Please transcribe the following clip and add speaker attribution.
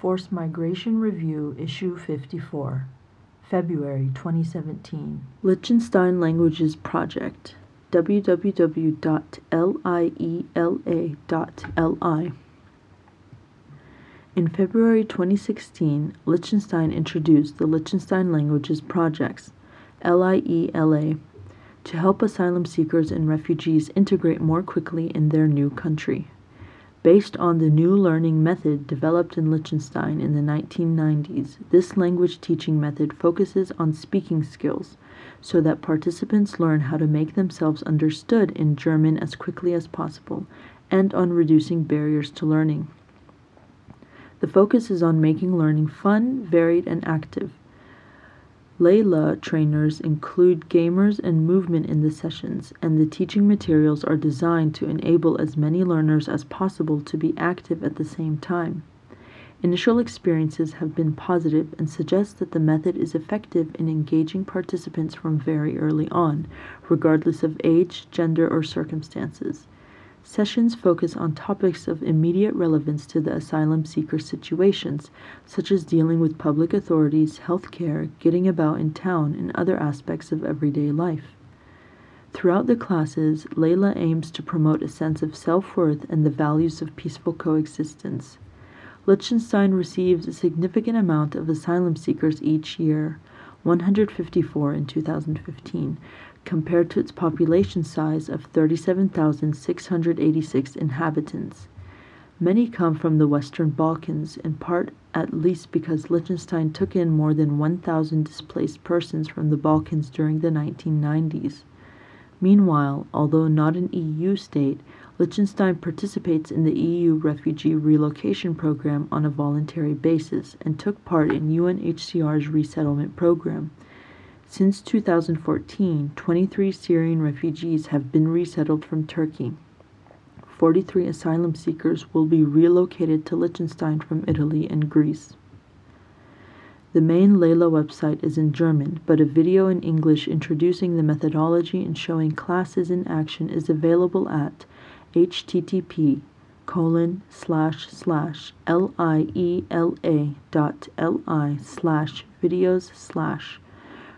Speaker 1: Forced Migration Review, Issue 54, February 2017. Liechtenstein Languages Project, www.liela.li. In February 2016, Liechtenstein introduced the Liechtenstein Languages Projects, LIELA, to help asylum seekers and refugees integrate more quickly in their new country. Based on the new learning method developed in Liechtenstein in the 1990s, this language teaching method focuses on speaking skills so that participants learn how to make themselves understood in German as quickly as possible and on reducing barriers to learning. The focus is on making learning fun, varied, and active. LIELA trainers include gamers and movement in the sessions, and the teaching materials are designed to enable as many learners as possible to be active at the same time. Initial experiences have been positive and suggest that the method is effective in engaging participants from very early on, regardless of age, gender, or circumstances. Sessions focus on topics of immediate relevance to the asylum seeker situations, such as dealing with public authorities, health care, getting about in town, and other aspects of everyday life. Throughout the classes, LIELA aims to promote a sense of self worth and the values of peaceful coexistence. Liechtenstein receives a significant amount of asylum seekers each year, 154 in 2015, compared to its population size of 37,686 inhabitants. Many come from the Western Balkans, in part at least because Liechtenstein took in more than 1,000 displaced persons from the Balkans during the 1990s. Meanwhile, although not an EU state, Liechtenstein participates in the EU refugee relocation program on a voluntary basis and took part in UNHCR's resettlement program. Since 2014, 23 Syrian refugees have been resettled from Turkey. 43 asylum seekers will be relocated to Liechtenstein from Italy and Greece. The main LIELA website is in German, but a video in English introducing the methodology and showing classes in action is available at http colon slash slash liela dot li slash videos slash